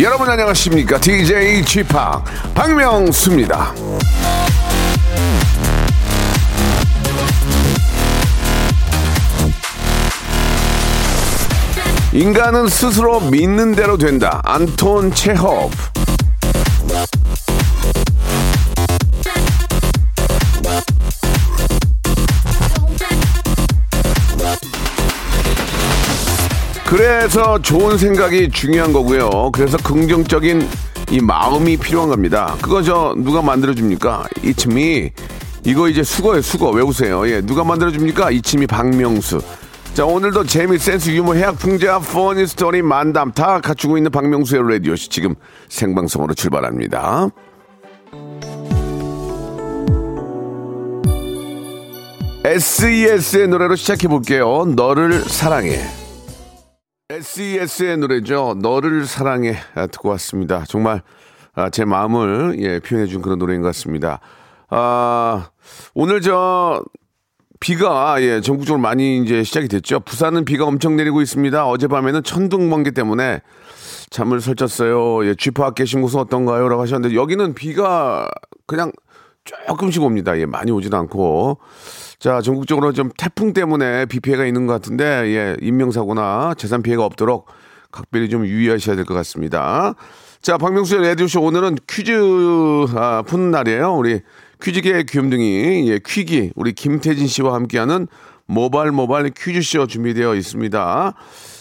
여러분 안녕하십니까 DJ 지팍 박명수입니다 인간은 스스로 믿는 대로 된다. 안톤 체홉. 그래서 좋은 생각이 중요한 거고요. 그래서 긍정적인 이 마음이 필요한 겁니다. 그거 저 누가 만들어줍니까? 이침이 이거 이제 수거예요, 수거. 외우세요. 예, 누가 만들어줍니까? 이침이 박명수. 자, 오늘도 재미, 센스, 유머, 해학, 풍자, 퍼니 스토리, 만담 다 갖추고 있는 박명수의 라디오씨 지금 생방송으로 출발합니다. SES의 노래로 시작해 볼게요. 너를 사랑해. SES의 노래죠. 너를 사랑해 아, 듣고 왔습니다. 정말 아, 제 마음을 예, 표현해 준 그런 노래인 것 같습니다. 아, 오늘 저 비가 예, 전국적으로 많이 이제 시작이 됐죠. 부산은 비가 엄청 내리고 있습니다. 어젯밤에는 천둥 번개 때문에 잠을 설쳤어요. 예, 쥐파 계신 곳은 어떤가요? 라고 하셨는데 여기는 비가 그냥 조금씩 옵니다. 예, 많이 오지는 않고. 자, 전국적으로 좀 태풍 때문에 비 피해가 있는 것 같은데, 예, 인명사고나 재산 피해가 없도록 각별히 좀 유의하셔야 될 것 같습니다. 자, 박명수의 라디오쇼 오늘은 퀴즈 아, 푸는 날이에요. 우리 퀴즈계의 귀염둥이, 예, 퀴기, 우리 김태진 씨와 함께하는 모발 모발 퀴즈쇼 준비되어 있습니다.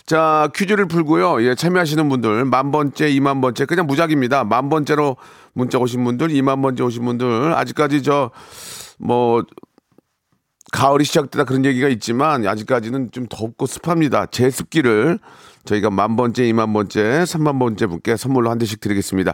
자, 퀴즈를 풀고요. 예, 참여하시는 분들, 만 번째, 이만 번째, 그냥 무작입니다. 만 번째로 문자 오신 분들, 이만 번째 오신 분들, 아직까지 저, 뭐, 가을이 시작되다 그런 얘기가 있지만 아직까지는 좀 덥고 습합니다. 제습기를 저희가 만 번째, 이만 번째, 삼만 번째 분께 선물로 한 대씩 드리겠습니다.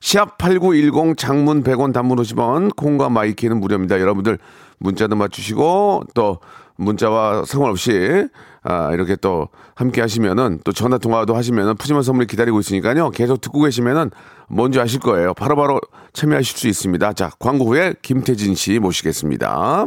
샵 8910 장문 100원 단문 50원 콩과 마이케이는 무료입니다. 여러분들 문자도 맞추시고 또 문자와 상관없이 아, 이렇게 또 함께 하시면은 또 전화 통화도 하시면은 푸짐한 선물이 기다리고 있으니까요. 계속 듣고 계시면은 뭔지 아실 거예요. 바로바로 참여하실 수 있습니다. 자, 광고 후에 김태진 씨 모시겠습니다.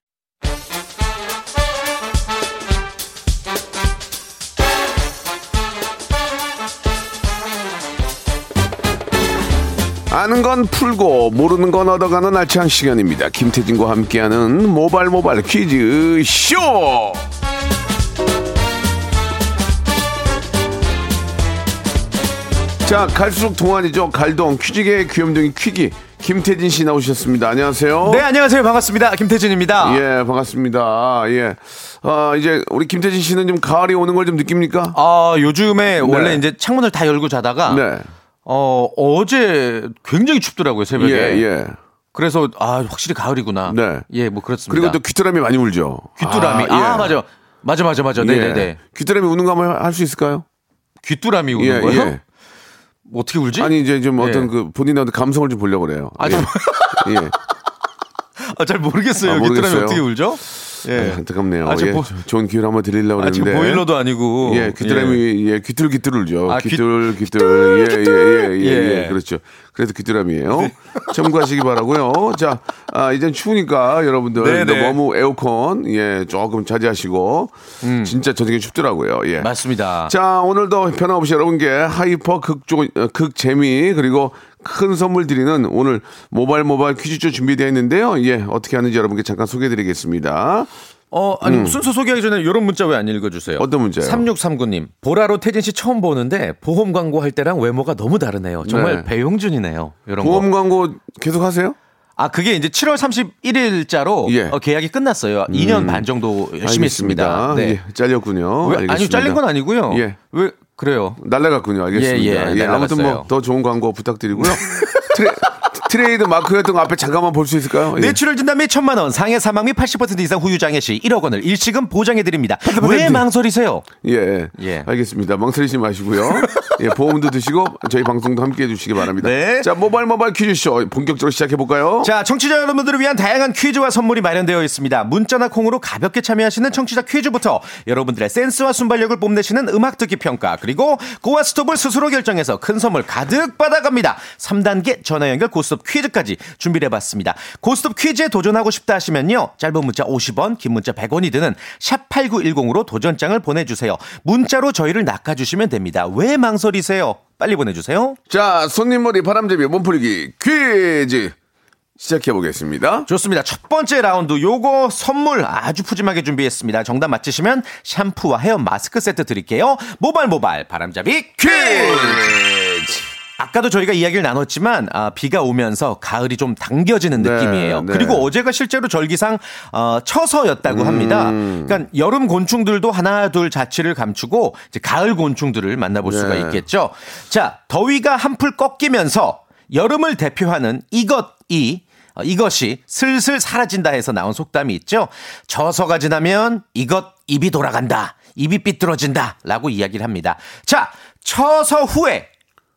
아는 건 풀고 모르는 건 얻어가는 알찬 시간입니다. 김태진과 함께하는 모발 모발 퀴즈 쇼. 자 갈수록 동안이죠. 갈동 퀴즈계의 귀염둥이 퀴기 김태진 씨 나오셨습니다. 안녕하세요. 네, 안녕하세요. 반갑습니다. 김태진입니다. 예 반갑습니다. 예. 아 이제 우리 김태진 씨는 좀 가을이 오는 걸 좀 느낍니까? 아, 요즘에 원래 이제 창문을 다 열고 자다가 네. 어, 어제 굉장히 춥더라고요, 새벽에. 예 예. 그래서 아, 확실히 가을이구나. 네. 예, 뭐 그렇습니다. 그리고 또 귀뚜라미 많이 울죠. 귀뚜라미. 아, 아, 예. 맞아. 맞아, 맞아, 맞아. 네, 예. 네, 네. 귀뚜라미 우는 거 한번 할 수 있을까요? 귀뚜라미 우는 예, 거요? 예. 어떻게 울지? 아니 이제 좀 예. 어떤 그 본인의 감성을 좀 보려고 그래요. 아, 예. 좀- 예. 아, 잘 모르겠어요. 아, 귀뚜라미 모르겠어요. 어떻게 울죠? 예. 아, 안타깝네요. 아, 저 예. 보- 조- 좋은 기회를 한번 드리려고 아, 지금 그랬는데. 보일러도 아니고. 예, 귀뚜라미, 예, 귀뚤귀뚤 울죠. 아, 귀- 귀뚤, 귀뚤, 예, 예, 예, 예, 예. 예, 그렇죠. 그래서 귀뚜라미예요 참고하시기 바라고요 자, 아, 이젠 추우니까 여러분들 네, 네. 너무 에어컨, 예, 조금 자제하시고, 진짜 저녁에 춥더라고요. 예. 음. 맞습니다. 자, 오늘도 변함없이 여러분께 하이퍼 극조, 어, 극재미, 그리고 큰 선물 드리는 오늘 모바일 모바일 퀴즈쇼 준비되어 있는데요. 예, 어떻게 하는지 여러분께 잠깐 소개해 드리겠습니다. 어, 아니, 순서 소개하기 전에 이런 문자 왜 안 읽어주세요? 음. 어떤 문자요? 3639님. 보라로 태진 씨 처음 보는데 보험 광고 할 때랑 외모가 너무 다르네요. 정말 네. 배용준이네요. 이런 보험 거. 광고 계속 하세요? 아, 그게 이제 7월 31일자로 어, 예. 계약이 끝났어요. 2년 반 정도 열심히 했습니다. 네. 예, 잘렸군요. 왜, 알겠습니다. 아니, 잘린 건 아니고요. 예. 왜, 그래요? 날라갔군요. 알겠습니다. 예, 예, 아무튼 날라갔어요. 뭐더 좋은 광고 부탁드리고요. 트레, 트레 이드 마크였던 거 앞에 잠깐만 볼 수 있을까요? 예. 진단 및 천만 원, 상해 사망 및 80% 이상 후유 장애 시 1억 원을 일시금 보장해 드립니다. 왜 망설이세요? 예, 예. 알겠습니다. 망설이지 마시고요. 예, 보험도 드시고 저희 방송도 함께 해주시기 바랍니다. 네. 자, 모바일 모바일 퀴즈쇼 본격적으로 시작해 볼까요? 자, 청취자 여러분들을 위한 다양한 퀴즈와 선물이 마련되어 있습니다. 문자나 콩으로 가볍게 참여하시는 청취자 퀴즈부터 여러분들의 센스와 순발력을 뽐내시는 음악 듣기 평가, 그리고 고와 스톱을 스스로 결정해서 큰 선물 가득 받아갑니다. 3단계 전화 연결 고스톱 퀴즈까지 준비를 해봤습니다. 고스톱 퀴즈에 도전하고 싶다 하시면요. 짧은 문자 50원, 긴 문자 100원이 드는 샵8910으로 도전장을 보내주세요. 문자로 저희를 낚아주시면 됩니다. 왜 망설이세요? 빨리 보내주세요. 자, 손님 머리 바람잡이 몸풀기 퀴즈 시작해 보겠습니다. 좋습니다. 첫 번째 라운드 요거 선물 아주 푸짐하게 준비했습니다. 정답 맞히시면 샴푸와 헤어 마스크 세트 드릴게요. 모발 모발 바람잡이 퀴즈. 아까도 저희가 이야기를 나눴지만 아, 비가 오면서 가을이 좀 당겨지는 네, 느낌이에요. 네. 그리고 어제가 실제로 절기상 어, 처서였다고 합니다. 음. 그러니까 여름 곤충들도 하나 둘 자취를 감추고 이제 가을 곤충들을 만나볼 수가 네. 있겠죠. 자, 더위가 한풀 꺾이면서 여름을 대표하는 이것이 어, 이것이 슬슬 사라진다 해서 나온 속담이 있죠. 저서가 지나면 이것 입이 돌아간다. 입이 삐뚤어진다. 라고 이야기를 합니다. 자, 처서 후에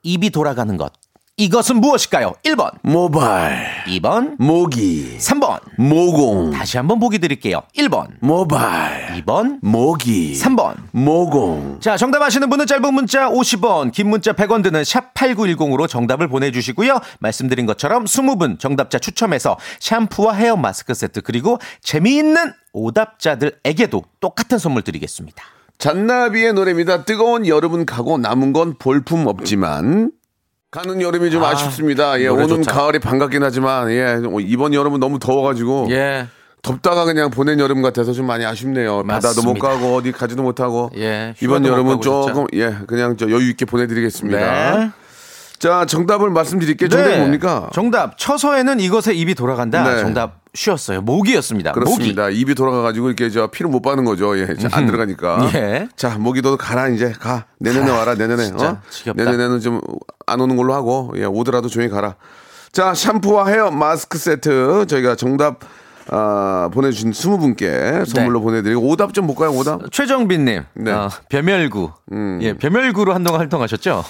입이 돌아가는 것. 이것은 무엇일까요? 1번, 모발, 2번, 모기, 3번. 모공, 다시 한번 보기 드릴게요. 1번, 모발, 2번, 모기, 3번. 모공. 자, 정답 아시는 분은 짧은 문자 50원, 긴 문자 100원 드는 샵8910으로 정답을 보내주시고요. 말씀드린 것처럼 20분 정답자 추첨해서 샴푸와 헤어 마스크 세트 그리고 재미있는 오답자들에게도 똑같은 선물 드리겠습니다. 잔나비의 노래입니다. 뜨거운 여름은 가고 남은 건 볼품 없지만 가는 여름이 좀 아, 쉽습니다 예, 오는 좋다. 가을이 반갑긴 하지만 예, 이번 여름은 너무 더워가지고 예. 덥다가 그냥 보낸 여름 같아서 좀 많이 아쉽네요. 바다도 못 맞습니다. 가고 어디 가지도 못하고 예, 이번 여름은 진짜. 조금 예 그냥 저 여유 있게 보내드리겠습니다. 네. 자 정답을 말씀드릴게요. 정답이 뭡니까? 정답. 처서에는 이것에 입이 돌아간다. 네. 정답 쉬웠어요. 모기였습니다. 그렇습니다. 입이 돌아가가지고 이렇게 저 피를 못 빠는 거죠. 예, 잘안 들어가니까. 예. 자, 모기 너도 가라 이제 가. 내년에 와라. 내년에. 어? 지겹다. 내년에는 좀 안 오는 걸로 하고 예, 오더라도 조용히 가라. 자, 샴푸와 헤어 마스크 세트 저희가 정답 아, 보내주신 20분께 선물로 보내드리고 오답 좀 볼까요? 오답. 최정빈님, 네. 음. 어, 벼멸구. 예, 벼멸구로 한동안 활동하셨죠?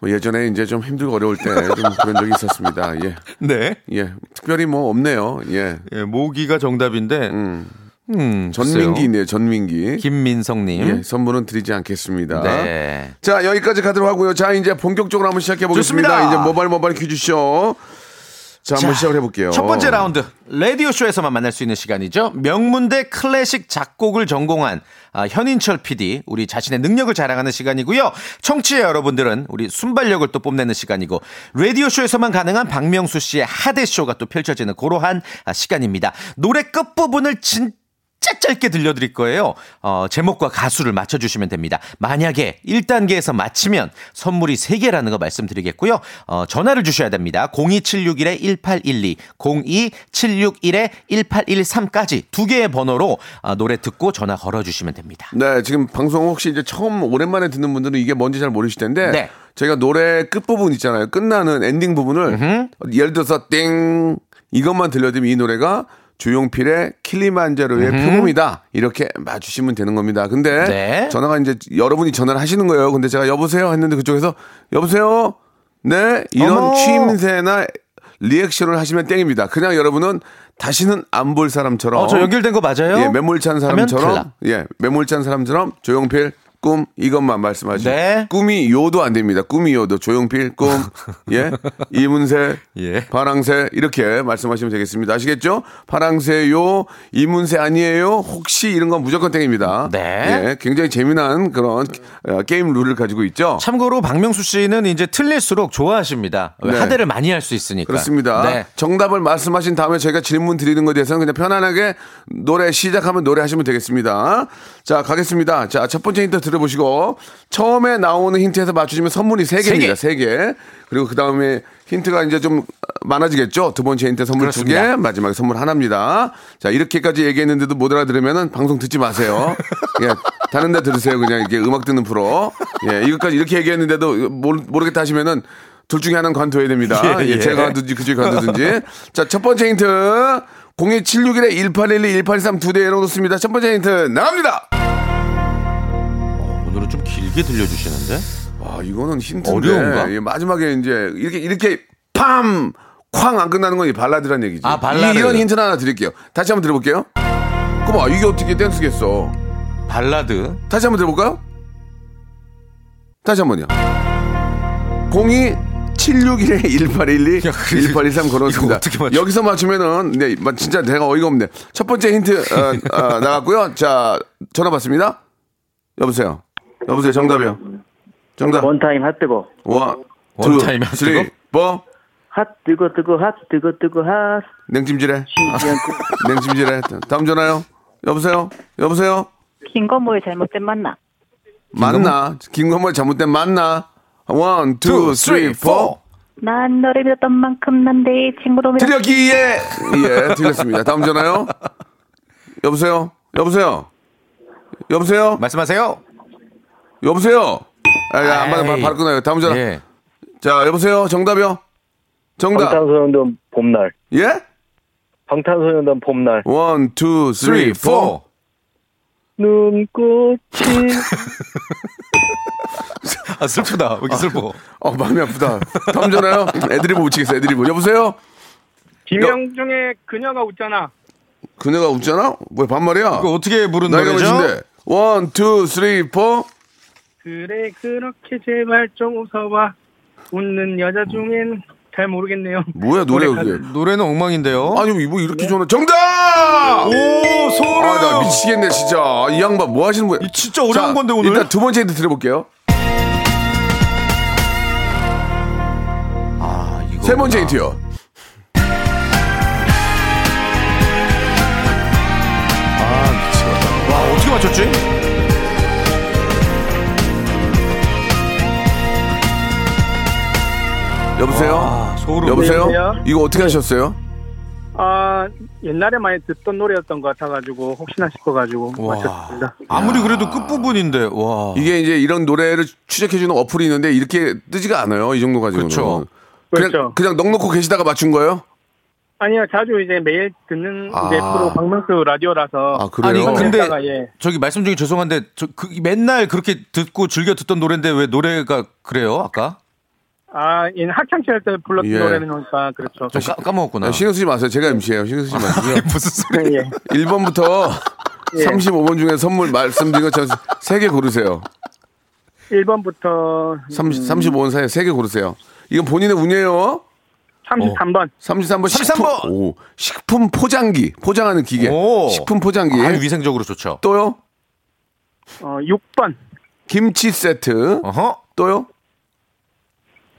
뭐 예전에 이제 좀 힘들고 어려울 때 좀 그런 적이 있었습니다. 예. 네. 예. 특별히 뭐 없네요. 예. 예, 모기가 정답인데, 음, 전민기네요. 전민기. 김민성님. 예, 선물은 드리지 않겠습니다. 네. 자, 여기까지 가도록 하고요. 자, 이제 본격적으로 한번 시작해 보겠습니다. 이제 모바일 모바일 퀴즈쇼. 자, 한번 시작을 해볼게요. 첫 번째 라운드 라디오 쇼에서만 만날 수 있는 시간이죠. 명문대 클래식 작곡을 전공한 아, 현인철 PD 우리 자신의 능력을 자랑하는 시간이고요. 청취자 여러분들은 우리 순발력을 또 뽐내는 시간이고 라디오 쇼에서만 가능한 박명수 씨의 하대 쇼가 또 펼쳐지는 그러한 아, 시간입니다. 노래 끝 부분을 진 진짜 짧게 들려드릴 거예요. 어, 제목과 가수를 맞춰주시면 됩니다. 만약에 1단계에서 맞히면 선물이 3개라는 거 말씀드리겠고요. 어, 전화를 주셔야 됩니다. 02761-1812, 02761-1813까지 두 개의 번호로 어, 노래 듣고 전화 걸어주시면 됩니다. 네, 지금 방송 혹시 이제 처음 오랜만에 듣는 분들은 이게 뭔지 잘 모르실 텐데. 네. 저희가 노래 끝부분 있잖아요. 끝나는 엔딩 부분을 예를 들어서 땡 이것만 들려드리면 이 노래가 조용필의 킬리만자로의 표범이다. 이렇게 맞추시면 되는 겁니다. 근데 네. 전화가 이제 여러분이 전화를 하시는 거예요. 근데 제가 여보세요 했는데 그쪽에서 여보세요? 네, 이런 어머. 취임새나 리액션을 하시면 땡입니다. 그냥 여러분은 다시는 안 볼 사람처럼. 어, 저 연결된 거 맞아요? 예, 매몰찬 사람처럼. 예, 매몰찬 사람처럼 조용필 꿈 이것만 말씀하시죠. 네. 꿈이 요도 안 됩니다. 꿈이 요도 조용필 꿈 예 이문세 예. 파랑새 이렇게 말씀하시면 되겠습니다. 아시겠죠? 파랑새요 이문세 아니에요? 혹시 이런 건 무조건 땡입니다. 네. 예, 굉장히 재미난 그런 어, 게임 룰을 가지고 있죠. 참고로 박명수 씨는 이제 틀릴수록 좋아하십니다. 왜 네. 하대를 많이 할 수 있으니까. 그렇습니다. 네. 정답을 말씀하신 다음에 저희가 질문 드리는 것에 대해서는 그냥 편안하게 노래 시작하면 노래 하시면 되겠습니다. 자, 가겠습니다. 자, 첫 번째 힌트 들 어보시고 처음에 나오는 힌트에서 맞추시면 선물이 세개입니다 세세 개. 그리고 그 다음에 힌트가 이제 좀 많아지겠죠. 두 번째 힌트 선물 두 개. 마지막에 선물 하나입니다. 자, 이렇게까지 얘기했는데도 못 알아들으면은 방송 듣지 마세요. 예, 다른 데 들으세요. 그냥 이렇게 음악 듣는 프로. 예, 이것까지 이렇게 얘기했는데도 모르, 모르겠다 하시면은 둘 중에 하나는 관둬야 됩니다. 예, 예, 예. 제가 관두든지 그쪽이 관두든지. 자, 첫 번째 힌트. 02761에 1812, 1813두 대 열어놓습니다. 첫 번째 힌트 나갑니다. 길게 들려주시는데? 와, 이거는 힌트인데. 어려운가? 예, 마지막에 이제 이렇게, 이렇게 팜! 쾅! 안 끝나는 건 이 발라드란 얘기지. 아, 발라드. 이, 런 힌트는 하나 드릴게요. 다시 한번 들어볼게요. 그봐, 이게 어떻게 댄스겠어. 발라드. 다시 한번 들어볼까요? 다시 한 번요. 02 761에 1812, 야, 그래. 1813 걸어놓습니다. 이거 어떻게 맞춰? 여기서 맞추면은, 네, 마- 진짜 내가 어이가 없네. 첫 번째 힌트, 어, 어, 나갔고요. 자, 전화 받습니다. 여보세요. 여보세요. 정답이요. 정답. 원타임 hot 뜨거. One, 원타임 two, hot three, 뜨거? Four. Hot 뜨거 뜨거 hot 뜨거 뜨거 hot. 냉찜질해. 냉찜질해. 다음 전화요. 여보세요. 여보세요. 김건모의 잘못된 만남. 맞나? 김건모의 잘못된 맞나? One, two, three, four. 난 너를 믿었던 만큼 난 내 친구로 믿었 드렸기에 예 드렸습니다. 다음 전화요. 여보세요. 여보세요. 여보세요. 말씀하세요. 여보세요. 아, 야, 안 받아. 바로 끊어요. 다음 전화. 예. 자, 여보세요. 정답이요. 정답. 방탄소년단 봄날. 예? 방탄소년단 봄날. One, two, three, four. 눈꽃이 아, 슬프다. 왜 이렇게 슬퍼? 어, 마음이 아프다. 다음 전화요. 애드리브 못 치겠어. 애드리브. 여보세요. 김형중의 그녀가 웃잖아. 그녀가 웃잖아. 뭐야 반말이야? 이거 어떻게 부르는 나이가 노래죠? 몇인데? One, two, three, four. 그래 그렇게 제발 좀 웃어봐. 웃는 여자 중엔 잘 모르겠네요. 뭐야 노래 노래 그게? 노래는 엉망인데요. 아니 뭐 이렇게 좋아? 정답! 오, 소름! 아, 나 미치겠네, 진짜. 이 양반 뭐 하시는 거야? 이 진짜 어려운 건데, 오늘? 일단 두 번째 힌트 드려볼게요. 아, 이거. 세 번째 힌트요. 아, 미치겠다. 와, 어떻게 맞췄지? 여보세요? 아, 소름. 여보세요? 여보세요? 이거 어떻게 하셨어요? 아 옛날에 많이 듣던 노래였던 것 같아가지고 혹시나 싶어가지고 와. 맞췄습니다. 아무리 그래도 끝 부분인데, 와. 이게 이제 이런 노래를 추적해주는 어플이 있는데 이렇게 뜨지가 않아요. 이 정도 가지고는. 그렇죠. 그냥, 그렇죠. 그냥 넉넉고 계시다가 맞춘 거예요? 아니요 자주 이제 매일 듣는 아. 이제 프로 박명수 라디오라서 아, 그래요? 아니, 근데 했다가, 예. 저기 말씀 중에 죄송한데, 저, 그, 맨날 그렇게 듣고 즐겨 듣던 노래인데 왜 노래가 그래요, 아까? 아, 얘는 학창 시절 때 불렀던 예. 노래니까 그렇죠. 좀 까, 까먹었구나. 아, 신경 쓰지 마세요. 제가 MC예요. 신경 쓰지 마시고요. 무슨 소리? 예. 1번부터 예. 35번 중에 선물 말씀드린 것처럼 3개 고르세요. 1번부터 30, 35번 사이에 3개 고르세요. 이건 본인의 운이에요. 33번 33번 33번. 식품, 오, 식품 포장기 포장하는 기계 오. 식품 포장기 아주 위생적으로 좋죠. 또요 어, 6번 김치 세트 어허. 또요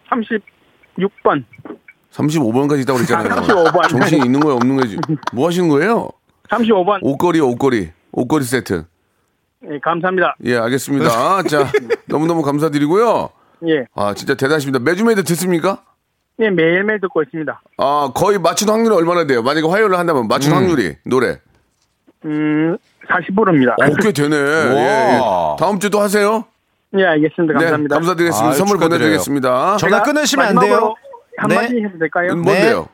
36번. 35번까지 있다고 그랬잖아요. 35번. 정신이 있는 거예요 없는 거지 뭐 하시는 거예요? 35번. 옷걸이 옷걸이. 옷걸이 세트. 예, 감사합니다. 예 알겠습니다. 자 너무너무 감사드리고요. 예. 아 진짜 대단하십니다. 매주 매주 듣습니까? 예, 매일매일 듣고 있습니다. 아 거의 맞춘 확률이 얼마나 돼요? 만약에 화요일을 한다면 맞춘 확률이 노래. 음, 40%입니다. 어, 꽤 되네. 예, 예. 다음 주도 하세요 예, 알겠습니다. 감사합니다. 네, 감사드리겠습니다. 아유, 선물 축하드려요. 보내드리겠습니다. 전화 끊으시면 안 돼요. 마지막으로 한마디 네. 해도 될까요? 뭔데요?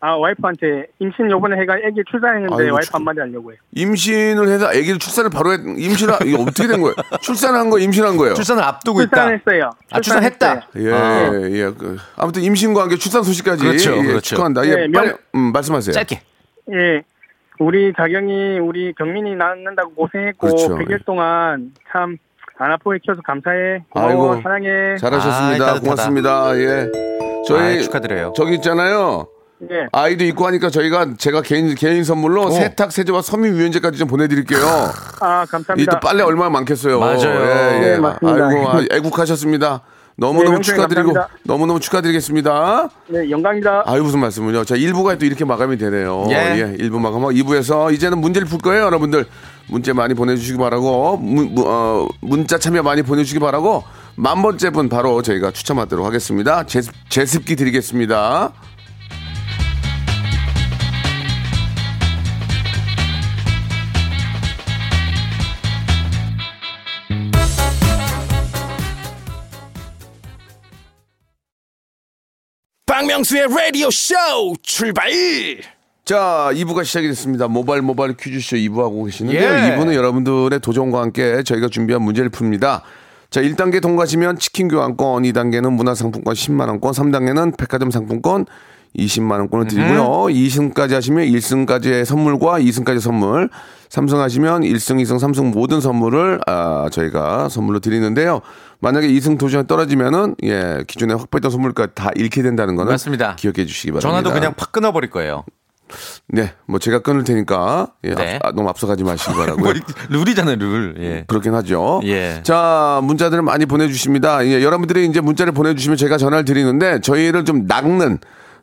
아 와이프한테 임신 요번에 해가 애기 출산했는데 아이고, 와이프 축- 한마디 하려고 해요. 임신을 해서 아기를 출산을 바로 했, 임신을 이게 어떻게 된 거예요? 출산한 거 임신한 거예요? 출산을 앞두고 있다. 출산했어요. 아, 출산했다. 예, 아. 예. 그, 아무튼 임신과 함께 출산 소식까지 그렇죠, 예, 그렇죠. 축하한다. 예, 네, 빨리 명- 음, 말씀하세요. 짧게. 예. 우리 자경이 우리 경민이 낳는다고 고생했고 그렇죠. 100일 동안 참 안 아프게 키워서 감사해. 고마워. 아이고. 사랑해. 잘하셨습니다. 따뜻하다. 고맙습니다. 예. 저희 아이, 축하드려요. 저기 있잖아요. 예. 아이도 있고 하니까 저희가 제가 개인 개인 선물로 세탁 세제와 섬유 유연제까지 좀 보내드릴게요. 아이 감사합니다. 또 빨래 얼마나 많겠어요. 맞아요. 예, 예. 네, 맞습니다. 아이고 아, 애국하셨습니다. 너무 네, 너무 축하드리고 감사합니다. 너무 너무 축하드리겠습니다. 네 영광입니다. 아유 무슨 말씀은요. 자 1부가 또 이렇게 마감이 되네요. 예. 예. 1부 마감하고 2부에서 이제는 문제를 풀 거예요, 여러분들. 문제 많이 보내 주시기 바라고 문, 무- 어, 문자 참여 많이 보내 주시기 바라고 만 번째 분 바로 저희가 추첨하도록 하겠습니다. 제습, 제습기 드리겠습니다. 박명수의 라디오 쇼 출발 자, 2부가 시작이 됐습니다. 모바일 모바일 퀴즈쇼 2부 하고 계시는데요. 예. 2부는 여러분들의 도전과 함께 저희가 준비한 문제를 풉니다. 자, 1단계 통과하시면 치킨 교환권, 2단계는 문화상품권 10만원권, 3단계는 백화점 상품권 20만원권을 드리고요. 2승까지 하시면 1승까지의 선물과 2승까지 선물, 3승 하시면 1승, 2승, 3승 모든 선물을 아, 저희가 선물로 드리는데요. 만약에 2승 도전에 떨어지면은 예, 기존에 확보했던 선물까지 다 잃게 된다는 거는 맞습니다. 기억해 주시기 바랍니다. 전화도 그냥 팍 끊어버릴 거예요. 네, 뭐 제가 끊을 테니까 예, 네. 앞- 아, 너무 앞서가지 마시기 바라고요. 뭐, 룰이잖아요, 룰. 예. 그렇긴 하죠. 예. 자, 문자들을 많이 보내주십니다. 예, 여러분들이 이제 문자를 보내주시면 제가 전화를 드리는데 저희를 좀 낚는,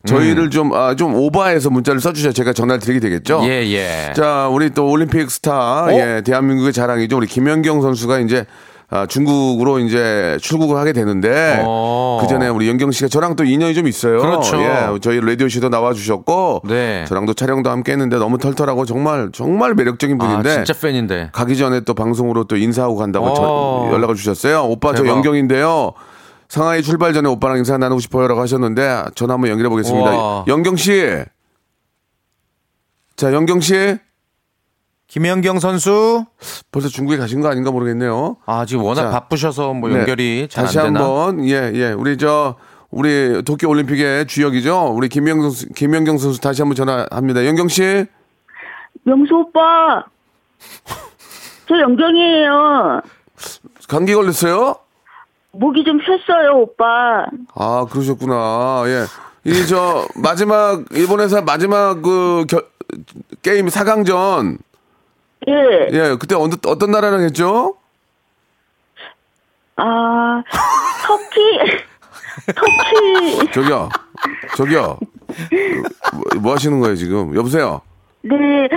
저희를 좀, 아, 좀 오버해서 문자를 써주셔야 제가 전화를 드리게 되겠죠. 예, 예. 자, 우리 또 올림픽 스타, 어? 예, 대한민국의 자랑이죠. 우리 김연경 선수가 이제 아, 중국으로 이제 출국을 하게 되는데 어. 그 전에 우리 연경 씨가 저랑 또 인연이 좀 있어요. 그렇죠. 예, 저희 라디오 씨도 나와 주셨고 네. 저랑도 촬영도 함께 했는데 너무 털털하고 정말 정말 매력적인 아, 분인데 진짜 팬인데. 가기 전에 또 방송으로 또 인사하고 간다고 저- 어. 연락을 주셨어요. 오빠 저 대박. 연경인데요. 상하이 출발 전에 오빠랑 인사 나누고 싶어요라고 하셨는데 전화 한번 연결해 보겠습니다. 연경 씨. 자, 연경 씨. 김연경 선수. 벌써 중국에 가신 거 아닌가 모르겠네요. 아, 지금 워낙 자, 바쁘셔서 뭐 네. 연결이 잘안 다시. 한번 예, 예. 우리 저 우리 도쿄 올림픽의 주역이죠. 우리 김연경 선수, 김연경 선수 다시 한번 전화합니다. 연경 씨. 명수 오빠. 저 영경이에요. 감기 걸렸어요? 목이 좀 쉬었어요, 오빠. 아, 그러셨구나. 예. 이 저 마지막 일본에서 마지막 그 겨- 게임 4강전 예. 예, 그때 어떤 어떤 나라랑 했죠? 아, 터키. 터키. 저기요. 저기요. 뭐, 뭐 하시는 거예요, 지금? 여보세요. 네.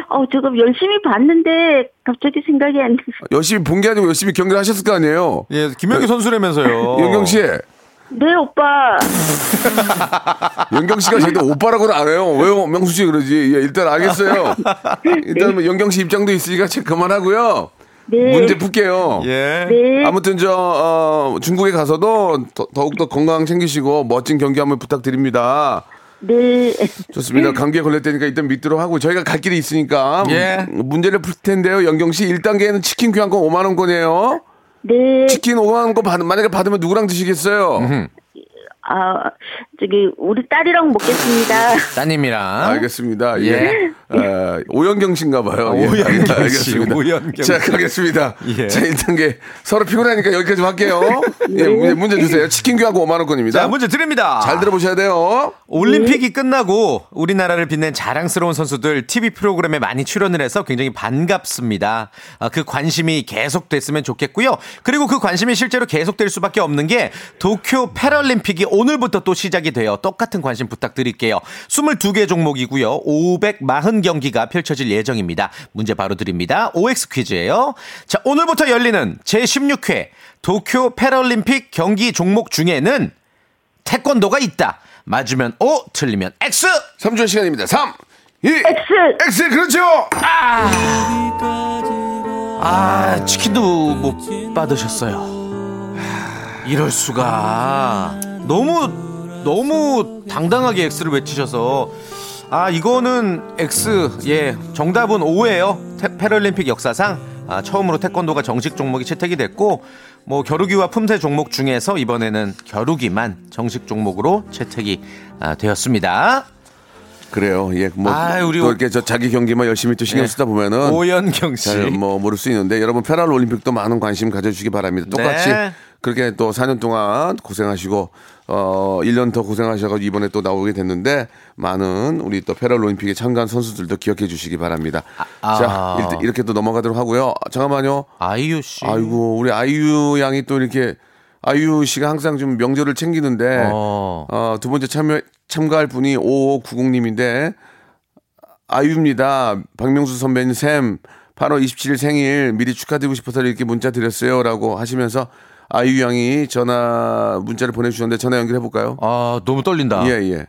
어, 지금 열심히 봤는데 갑자기 생각이 안 나서. 열심히 본 게 아니고 열심히 경기를 하셨을 거 아니에요? 예, 김연경 선수라면서요. 연경 씨. 네, 오빠. 연경 씨가 저희도 오빠라고는 안 해요. 왜요? 명수 씨 그러지. 예, 일단 알겠어요. 일단 뭐 연경 씨 입장도 있으니까 체크 그만하고요. 네. 문제 풀게요. 예. 네. 아무튼 저 어, 중국에 가서도 더, 더욱더 건강 챙기시고 멋진 경기 한번 부탁드립니다. 네. 좋습니다. 감기에 걸렸다니까 일단 믿도록 하고 저희가 갈 길이 있으니까 예. 문제를 풀 텐데요. 연경 씨 1단계는 치킨 교환권 5만 원권이에요. 네. 치킨 5만 원권 받, 만약에 받으면 누구랑 드시겠어요? 아, 저기, 우리 딸이랑 먹겠습니다. 따님이랑. 알겠습니다. 예. 예. 어, 오연경 씨인가 봐요. 아, 예. 오연경 씨, 알겠습니다. 오연경 자, 씨. 가겠습니다. 예. 자, 1단계 서로 피곤하니까 여기까지 할게요. 예, 문제, 문제 주세요. 치킨 교환권 5만 원권입니다. 자, 문제 드립니다. 잘 들어보셔야 돼요. 올림픽이 끝나고 우리나라를 빛낸 자랑스러운 선수들 TV 프로그램에 많이 출연을 해서 굉장히 반갑습니다. 아, 그 관심이 계속됐으면 좋겠고요. 그리고 그 관심이 실제로 계속될 수밖에 없는 게 도쿄 패럴림픽이 오늘부터 또 시작이 돼요. 똑같은 관심 부탁드릴게요. 22개 종목이고요. 540 경기가 펼쳐질 예정입니다. 문제 바로 드립니다. OX 퀴즈예요. 자, 오늘부터 열리는 제16회 도쿄 패럴림픽 경기 종목 중에는 태권도가 있다. 맞으면 O, 틀리면 X. 3초 시간입니다. 3, 2, X! X, 그렇죠! 아, 치킨도 못 받으셨어요. 이럴 수가. 너무 너무 당당하게 X를 외치셔서 아, 이거는 X. 예. 정답은 O예요. 태- 패럴림픽 역사상 아, 처음으로 태권도가 정식 종목이 채택이 됐고 뭐 겨루기와 품새 종목 중에서 이번에는 겨루기만 정식 종목으로 채택이 아, 되었습니다. 그래요. 예, 뭐, 아, 우리 또 오- 이렇게 저 자기 경기만 열심히 또 신경 예. 쓰다 보면은. 오연경 씨. 잘 뭐 모를 수 있는데 여러분 패럴 올림픽도 많은 관심 가져주시기 바랍니다. 똑같이 네. 그렇게 또 4년 동안 고생하시고 어 1년 더 고생하셔가지고 이번에 또 나오게 됐는데 많은 우리 또 패럴 올림픽에 참가한 선수들도 기억해 주시기 바랍니다. 아. 자 일단 이렇게 또 넘어가도록 하고요. 잠깐만요. 아이유 씨. 아이고 우리 아이유 양이 또 이렇게 아이유 씨가 항상 좀 명절을 챙기는데 어. 어, 두 번째 참여, 참가할 분이 5590님인데, 아유입니다. 박명수 선배님 샘, 8월 27일 생일 미리 축하드리고 싶어서 이렇게 문자 드렸어요. 라고 하시면서 아이유 양이 전화, 문자를 보내주셨는데 전화 연결해 볼까요? 아, 너무 떨린다. 예, 예.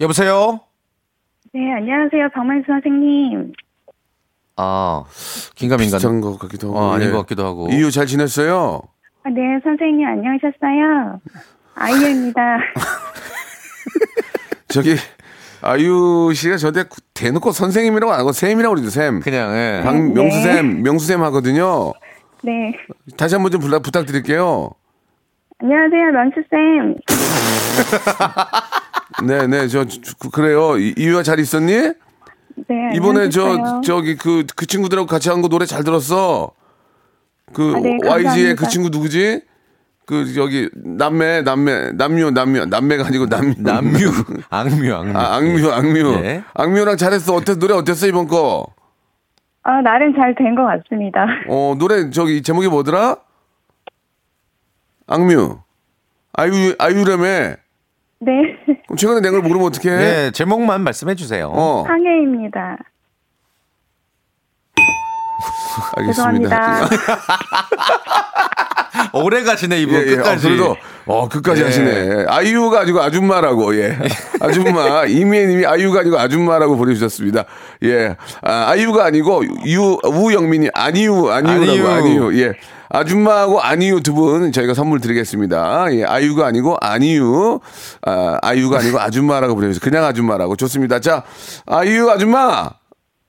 여보세요? 네, 안녕하세요. 박만수 선생님. 아, 긴가민가. 비슷한 것 같기도 하고. 어, 아닌 예. 것 같기도 하고. 이유 잘 지냈어요? 아, 네, 선생님 안녕하셨어요. 아이유입니다. 저기, 아이유 씨가 저한테 대놓고 선생님이라고 안 하고 샘이라고 그러죠, 샘. 그냥, 예. 박 명수 네. 샘, 명수 샘 하거든요. 네. 다시 한번 좀 부탁, 부탁드릴게요. 안녕하세요, 면수쌤. 네, 네, 저, 저, 그- 그래요. 이- 이유야 잘 있었니? 네. 이번에 저. 저기 그, 그 친구들하고 같이 한 거 노래 잘 들었어. 그, 아, 네, YG의. 그 친구 누구지? 그, 저기, 남매, 남매, 남묘, 남묘, 남매가 아니고 남묘. 남뮤, 악뮤, 악뮤. 아, 악뮤, 악뮤. 예. 악뮤랑 잘했어. 어땠, 노래 어땠어, 이번 거? 아, 나름 잘 된 것 같습니다. 어, 노래, 저기, 제목이 뭐더라? 악뮤. 아유, 아유라며. 네. 그럼 최근에 낸 걸 모르면 어떡해? 네, 제목만 말씀해 주세요. 어, 황혜입니다. 알겠습니다. 죄송합니다. 오래 가시네, 이분. 예, 예. 끝까지. 어, 그래도 어 끝까지 예. 하시네. 아이유가 아니고 아줌마라고 예. 아줌마 이미애님이 아이유가 아니고 아줌마라고 보내주셨습니다. 예, 아, 아이유가 아니고 유 우영민이 아니유 아니유라고 아니유. 아니유. 예. 아줌마하고 아니유 두 분 저희가 선물 드리겠습니다. 예, 아이유가 아니고 아니유, 아, 아이유가 아니고 아줌마라고 보내주세요. 그냥 아줌마라고 좋습니다. 자, 아이유 아줌마,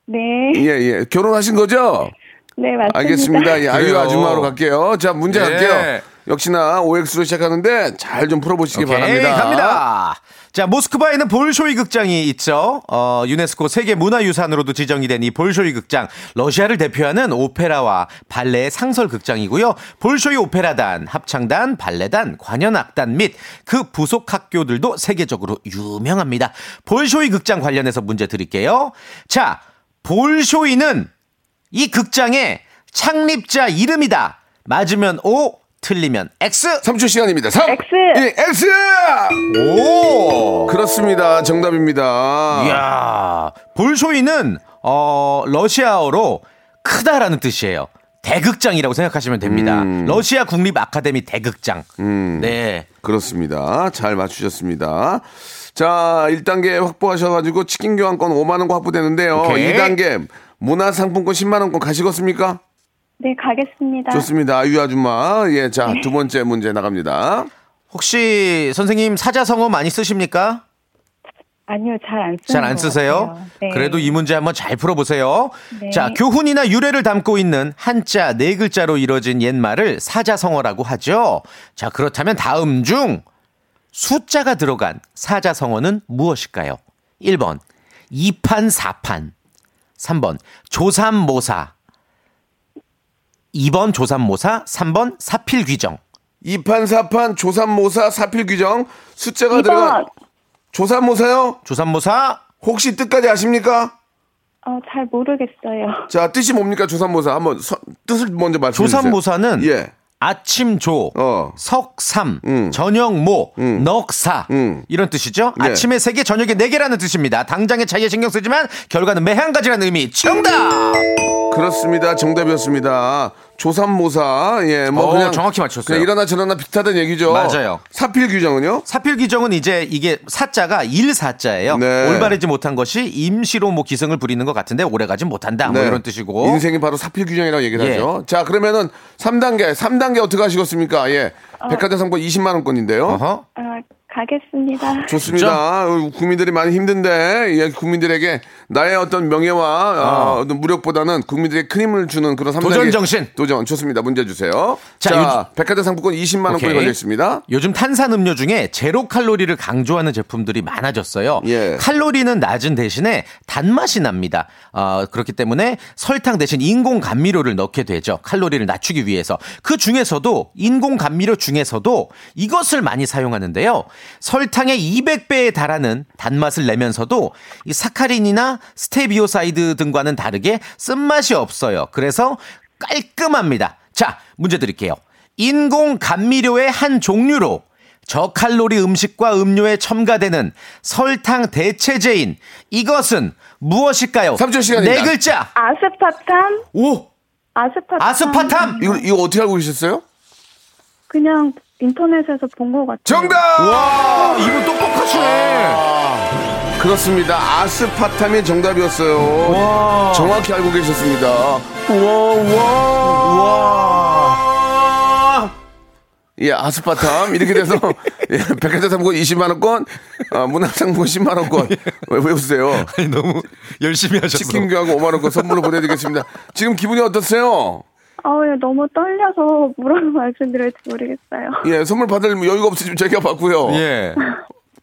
네. 예, 예, 결혼하신 거죠? 네, 맞습니다. 알겠습니다. 예, 그래요. 아줌마로 갈게요. 자, 문제 예. 갈게요. 역시나 OX로 시작하는데 잘 좀 풀어보시기 오케이, 바랍니다. 갑니다. 자, 모스크바에는 볼쇼이 극장이 있죠. 어, 유네스코 세계 문화유산으로도 지정이 된 이 볼쇼이 극장. 러시아를 대표하는 오페라와 발레의 상설 극장이고요. 볼쇼이 오페라단, 합창단, 발레단, 관현악단 및 그 부속 학교들도 세계적으로 유명합니다. 볼쇼이 극장 관련해서 문제 드릴게요. 자, 볼쇼이는 이 극장의 창립자 이름이다. 맞으면 O, 틀리면 X. 3초 시간입니다. 3, X. 1, X! 오! 그렇습니다. 정답입니다. 이야, 볼쇼이는 어 러시아어로 크다라는 뜻이에요. 대극장이라고 생각하시면 됩니다. 러시아 국립 아카데미 대극장. 네. 그렇습니다. 잘 맞추셨습니다. 자, 1단계 확보하셔가지고 치킨 교환권 5만원 확보되는데요. 오케이. 2단계 문화상품권 10만원권 가시겠습니까? 네, 가겠습니다. 좋습니다. 아유 아줌마. 예, 자, 두 번째 문제 나갑니다. 혹시 선생님 사자성어 많이 쓰십니까? 아니요, 잘 안 쓰는 잘안것 쓰세요? 네. 그래도 이 문제 한번 잘 풀어보세요. 네. 자, 교훈이나 유래를 담고 있는 한자 네 글자로 이뤄진 옛말을 사자성어라고 하죠. 자, 그렇다면 다음 중 숫자가 들어간 사자성어는 무엇일까요? 1번, 2판, 4판. 3번, 조삼모사. 2번, 조삼모사. 3번, 사필귀정. 2판, 4판, 조삼모사, 사필규정, 숫자가 2번. 들어간 조삼모사요? 조삼모사. 혹시 뜻까지 아십니까? 어, 잘 모르겠어요. 자, 뜻이 뭡니까? 조삼모사. 한번 서- 뜻을 먼저 말씀해 주세요. 조삼모사는 예. 아침조, 어. 석삼, 음. 저녁모, 음. 넉사 음. 이런 뜻이죠. 네. 아침에 세 개, 저녁에 네 개라는 뜻입니다. 당장의 차이에 신경 쓰지만 결과는 매 한 가지라는 의미. 정답. 그렇습니다. 정답이었습니다. 조삼모사. 예, 뭐 오, 그냥 정확히 맞췄어요. 그냥 일어나 저러나 비슷하다는 얘기죠. 맞아요. 사필 규정은요? 사필귀정은 이제 이게 사자가 일사자예요. 네. 올바르지 못한 것이 임시로 뭐 기승을 부리는 것 같은데 오래가지 못한다. 뭐 네. 이런 뜻이고. 인생이 바로 사필 규정이라고 얘기를 예. 하죠. 자, 그러면은 3단계, 3단계 어떻게 하시겠습니까? 예. 백화점 상품 20만 원권인데요. 어허. 아, 가겠습니다. 좋습니다. 어, 국민들이 많이 힘든데 예, 국민들에게 나의 어떤 명예와 어, 어떤 무력보다는 국민들에게 큰 힘을 주는 그런 삼 도전 정신. 도전 좋습니다. 문제 주세요. 자, 자, 백화점 상품권 20만 원권이. 걸려 있습니다. 요즘 탄산 음료 중에 제로 칼로리를 강조하는 제품들이 많아졌어요. 예. 칼로리는 낮은 대신에 단맛이 납니다. 어, 그렇기 때문에 설탕 대신 인공 감미료를 넣게 되죠. 칼로리를 낮추기 위해서. 그 중에서도 인공 감미료 중에서도 이것을 많이 사용하는데요. 설탕의 200배에 달하는 단맛을 내면서도 이 사카린이나 스테비오사이드 등과는 다르게 쓴맛이 없어요. 그래서 깔끔합니다. 자, 문제 드릴게요. 인공 감미료의 한 종류로 저칼로리 음식과 음료에 첨가되는 설탕 대체제인 이것은 무엇일까요? 3초 시간입니다. 네 글자. 아스파탐? 오! 아스파탐. 아스파탐! 이거 이거 어떻게 알고 계셨어요? 그냥 인터넷에서 본 것 같아요. 정답! 와, 이분 똑똑하시네. 그렇습니다. 아스파탐이 정답이었어요. 정확히 알고 계셨습니다. 우와, 우와. 예, 아스파탐. 이렇게 돼서, 예, 백화점 상품권 20만원권, 아, 문화상품권 10만원권. 왜, 왜 웃으세요? 아니, 너무 열심히 하셨어. 치킨 교하고 5만원권 선물로 보내드리겠습니다. 지금 기분이 어떠세요? 아, 예, 너무 떨려서 뭐라고 말씀드릴지 모르겠어요. 예, 선물 받을 여유가 없으시면 저희가 받고요. 예.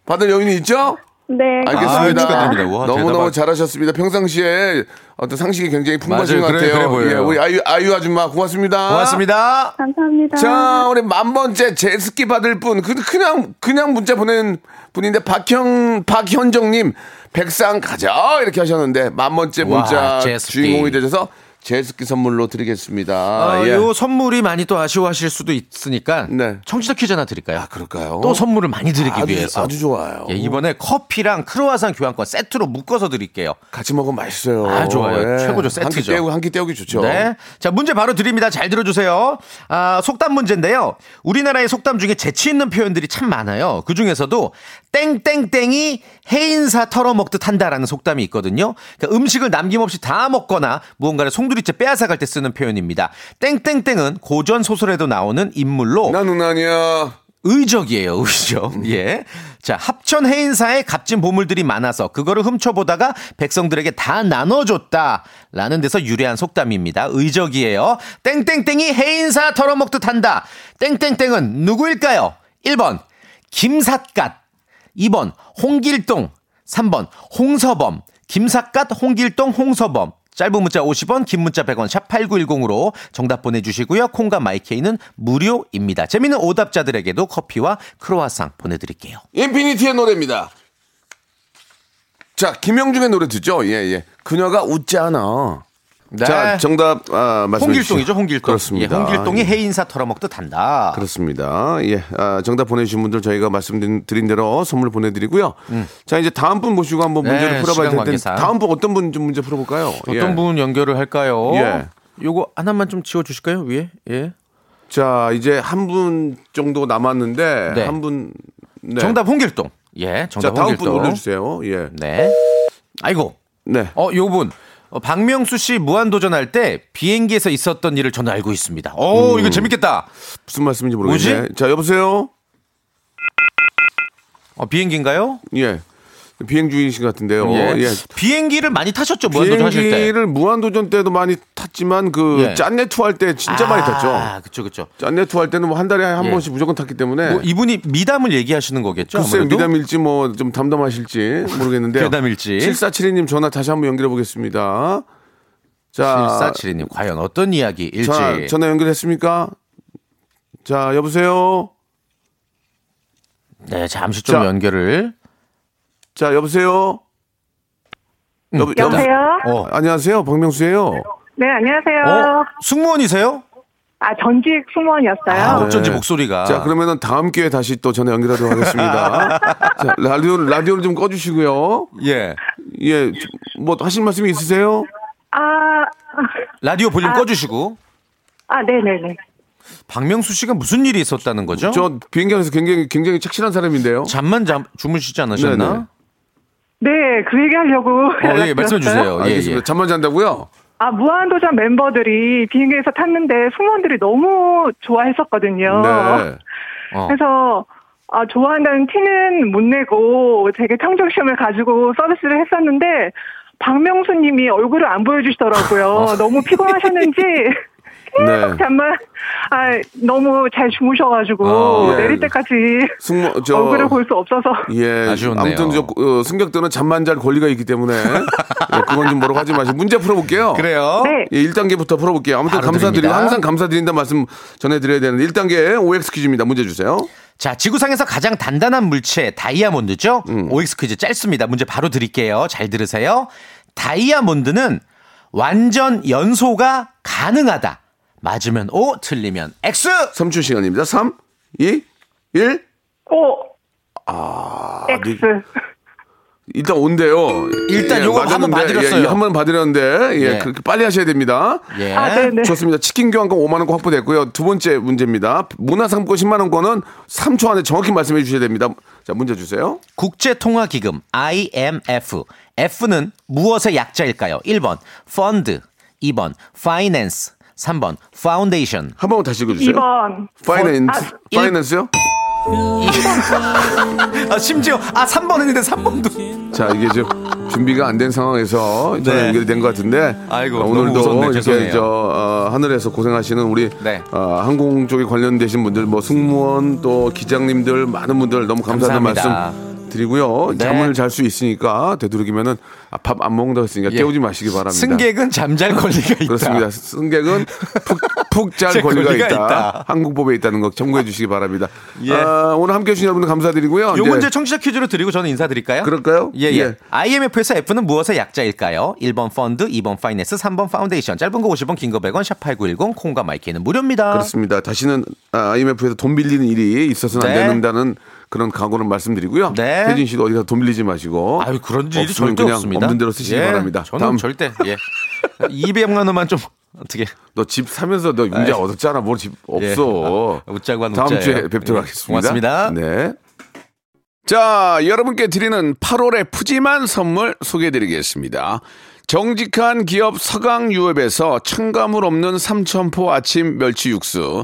받을 여유는 있죠? 네. 알겠습니다. 아. 와, 너무너무 대단하다. 잘하셨습니다. 평상시에 어떤 상식이 굉장히 풍부하신 맞아요. 것 그래, 같아요. 그래 보여요. 예, 우리 아유, 아유 아줌마 고맙습니다. 고맙습니다. 감사합니다. 자, 우리 만 번째 제스키 받을 분, 그- 그냥, 그냥 문자 보낸 분인데, 박형, 박현정님, 백상 가자! 이렇게 하셨는데, 만 번째 와, 문자 제스키. 주인공이 되셔서 제스키 선물로 드리겠습니다. 아, 예. 요 선물이 많이 또 아쉬워하실 수도 있으니까 네. 청취자 퀴즈 하나 드릴까요? 아, 그럴까요? 또 선물을 많이 드리기 아주, 위해서 아주 좋아요. 예, 이번에 커피랑 크로와상 교환권 세트로 묶어서 드릴게요. 같이 먹으면 맛있어요. 아, 좋아요. 최고죠. 세트죠. 한끼 떼우기, 한끼 떼우기 좋죠. 네. 자, 문제 바로 드립니다. 잘 들어 주세요. 아, 속담 문제인데요. 우리나라의 속담 중에 재치 있는 표현들이 참 많아요. 그 중에서도 땡땡땡이 해인사 털어먹듯 한다라는 속담이 있거든요. 그러니까 음식을 남김없이 다 먹거나 무언가를 송 두리째 빼앗아갈 때 쓰는 표현입니다. 땡땡땡은 고전 소설에도 나오는 인물로 나는 아니야. 의적이에요, 의적. 예. 자, 합천 해인사에 값진 보물들이 많아서 그거를 훔쳐보다가 백성들에게 다 나눠줬다. 라는 데서 유래한 속담입니다. 의적이에요. 땡땡땡이 해인사 털어먹듯 한다. 땡땡땡은 누구일까요? 1번, 김삿갓. 2번, 홍길동. 3번, 홍서범. 김삿갓, 홍길동, 홍서범. 짧은 문자 50원, 긴 문자 100원, 샵 8910으로 정답 보내주시고요. 콩과 마이케이는 무료입니다. 재미있는 오답자들에게도 커피와 크로아상 보내드릴게요. 인피니티의 노래입니다. 자, 김영중의 노래 듣죠? 예, 예. 그녀가 웃지 않아. 네. 자, 정답, 아, 말씀해 홍길동이죠. 홍길동. 그렇습니다. 예, 홍길동이 예. 해인사 털어먹듯 한다. 그렇습니다. 예. 아, 정답 보내주신 분들 저희가 말씀드린 대로 선물 보내드리고요. 자, 이제 다음 분 모시고 한번 네, 문제를 풀어봐야 시간 될 텐데. 다음 분 어떤 분 좀 문제 풀어볼까요? 어떤 예. 분 연결을 할까요? 예. 요거 하나만 좀 지워주실까요, 위에? 예. 자, 이제 한 분 정도 남았는데, 네. 한 분. 네. 정답 홍길동. 예, 정답 자, 다음 홍길동. 분 올려주세요. 예. 네. 아이고. 네. 어, 요 분. 어, 박명수 씨 무한도전 할 때 비행기에서 있었던 일을 저는 알고 있습니다. 오, 이거 재밌겠다. 무슨 말씀인지 모르겠네. 뭐지? 자, 여보세요? 어, 비행기인가요? 예. 비행 중이신 것 같은데요. 예. 예. 비행기를 많이 타셨죠, 무한도전 하실 때. 비행기를 무한도전 때도 많이 탔지만 그 예. 짠내투어 할 때 진짜 많이 탔죠. 아, 그쵸, 그쵸. 짠내투어 할 때는 뭐 한 달에 한 예. 번씩 무조건 탔기 때문에 뭐 이분이 미담을 얘기하시는 거겠죠? 글쎄 아무래도? 미담일지 뭐 좀 담담하실지 모르겠는데요. 괴담일지. 7472님 전화 다시 한번 연결해 보겠습니다. 자, 7472님, 과연 어떤 이야기일지. 전화, 전화 연결했습니까? 자, 여보세요? 네, 잠시 좀 자. 연결을. 자, 여보세요? 여보, 됐다. 여보세요? 어, 안녕하세요. 박명수예요. 네, 안녕하세요. 어? 승무원이세요? 아, 전직 승무원이었어요. 아, 어쩐지 네. 목소리가. 자, 그러면은 다음 기회에 다시 또 전화 연결하도록 하겠습니다. 자, 라디오, 라디오를 좀 꺼주시고요. 예. 예, 뭐 하실 말씀이 있으세요? 아, 라디오 볼륨 꺼주시고. 아, 네네네. 박명수 씨가 무슨 일이 있었다는 거죠? 저 비행기 안에서 굉장히, 굉장히 착실한 사람인데요. 잠만 잠, 주무시지 않으셨나? 네네. 네, 그 얘기 하려고. 어, 예, 말씀해 주세요. 예. 예. 잠만 잔다고요? 아, 무한도전 멤버들이 비행기에서 탔는데 승무원들이 너무 좋아했었거든요. 네. 어. 그래서, 아, 좋아한다는 티는 못 내고 되게 청정심을 가지고 서비스를 했었는데 박명수 님이 얼굴을 안 보여주시더라고요. 너무 피곤하셨는지 네. 정말 아, 너무 잘 주무셔가지고 어, 예. 내릴 때까지 승무 저 얼굴을 볼 수 없어서 예. 아쉬웠네요. 아무튼 저 어, 승객들은 잠만 잘 권리가 있기 때문에 예, 그건 좀 뭐라고 하지 마시고 문제 풀어볼게요. 그래요? 네. 예, 1단계부터 풀어볼게요. 아무튼 감사드리고 드립니다. 항상 감사드린다 말씀 전해드려야 되는데 1단계 OX 퀴즈입니다. 문제 주세요. 자, 지구상에서 가장 단단한 물체 다이아몬드죠? 음. OX 퀴즈 짧습니다. 문제 바로 드릴게요. 잘 들으세요. 다이아몬드는 완전 연소가 가능하다. 맞으면 O, 틀리면 X. 3초 시간입니다. 3, 2, 1. 오 아, X 일단 온대요. 일단 요거 한번 봐드렸어요. 예, 한번 봐드렸는데, 예, 예. 그렇게 빨리 하셔야 됩니다. 예. 아, 네네. 좋습니다. 치킨 교환권 5만 원권 확보됐고요. 두 번째 문제입니다. 문화상품권 10만 원권은 3초 안에 정확히 말씀해 주셔야 됩니다. 자, 문제 주세요. 국제통화기금 IMF. F는 무엇의 약자일까요? 1번 fund, 2번 finance, 3번 파운데이션. 한 번만 다시 읽어주세요. 2번 finance, 아, finance요? 아, 심지어 아 3번 했는데 3번도 자, 이게 좀 준비가 안 된 상황에서 전화 네. 연결이 된것 같은데. 아이고, 어, 오늘도. 이렇게. 저 어, 하늘에서 고생하시는 우리 네. 어, 항공 쪽에 관련되신 분들, 뭐 승무원 또 기장님들 많은 분들 너무 감사하다는 감사합니다. 말씀 드리고요. 네. 잠을 잘 수 있으니까 되도록이면은 아, 밥안 먹는다고 했으니까 예. 깨우지 마시기 바랍니다. 승객은 잠잘 권리가 있다. 그렇습니다. 승객은 푹 잘잘 권리가, 권리가 있다. 있다. 한국법에 있다는 거 참고해 주시기 바랍니다. 예. 아, 오늘 함께 해주신 여러분들 감사드리고요. 요 문제 청취자 퀴즈로 드리고 저는 인사드릴까요? 그럴까요? 예, 예. 예. IMF에서 F는 무엇의 약자일까요? 1번 fund, 2번 finance, 3번 파운데이션. 짧은 거 50원, 긴 거 100원, 샵8910, 콩과 마이케이는 무료입니다. 그렇습니다. 다시는 아, IMF에서 돈 빌리는 일이 있어서는 네. 안 된다는 그런 각오를 말씀드리고요. 네. 혜진 씨도 어디서 돈 빌리지 마시고. 아유, 그런 일이 절대 그냥 없습니다. 없는 대로 쓰시기 예, 바랍니다. 저는 다음 절대, 예. 200만 원만 좀, 어떻게. 너 집 사면서 너 융자. 얻었잖아. 뭘 집 없어. 예. 아, 웃자고 한 다음 웃자예요. 주에 뵙도록 예. 하겠습니다. 고맙습니다. 네. 자, 여러분께 드리는 8월의 푸짐한 선물 소개해드리겠습니다. 정직한 기업 서강유업에서 첨가물 없는 삼천포 아침 멸치 육수,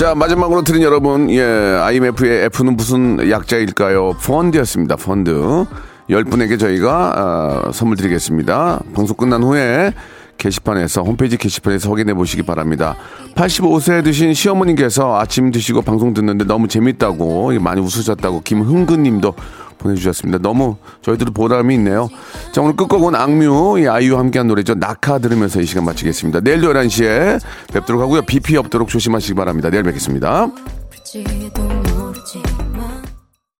자, 마지막으로 드린 여러분, 예, IMF의 F는 무슨 약자일까요? 펀드였습니다, 펀드. 10분에게 저희가, 아, 선물 드리겠습니다. 방송 끝난 후에 게시판에서, 홈페이지 게시판에서 확인해 보시기 바랍니다. 85세 드신 시어머님께서 아침 드시고 방송 듣는데 너무 재밌다고, 많이 웃으셨다고, 김흥근 님도 보내주셨습니다. 너무 저희들도 보람이 있네요. 자, 오늘 끝곡은 악뮤, 이 아이유와 함께한 노래죠. 낙하 들으면서 이 시간 마치겠습니다. 내일도 11시에 뵙도록 하고요. 비피 없도록 조심하시기 바랍니다. 내일 뵙겠습니다.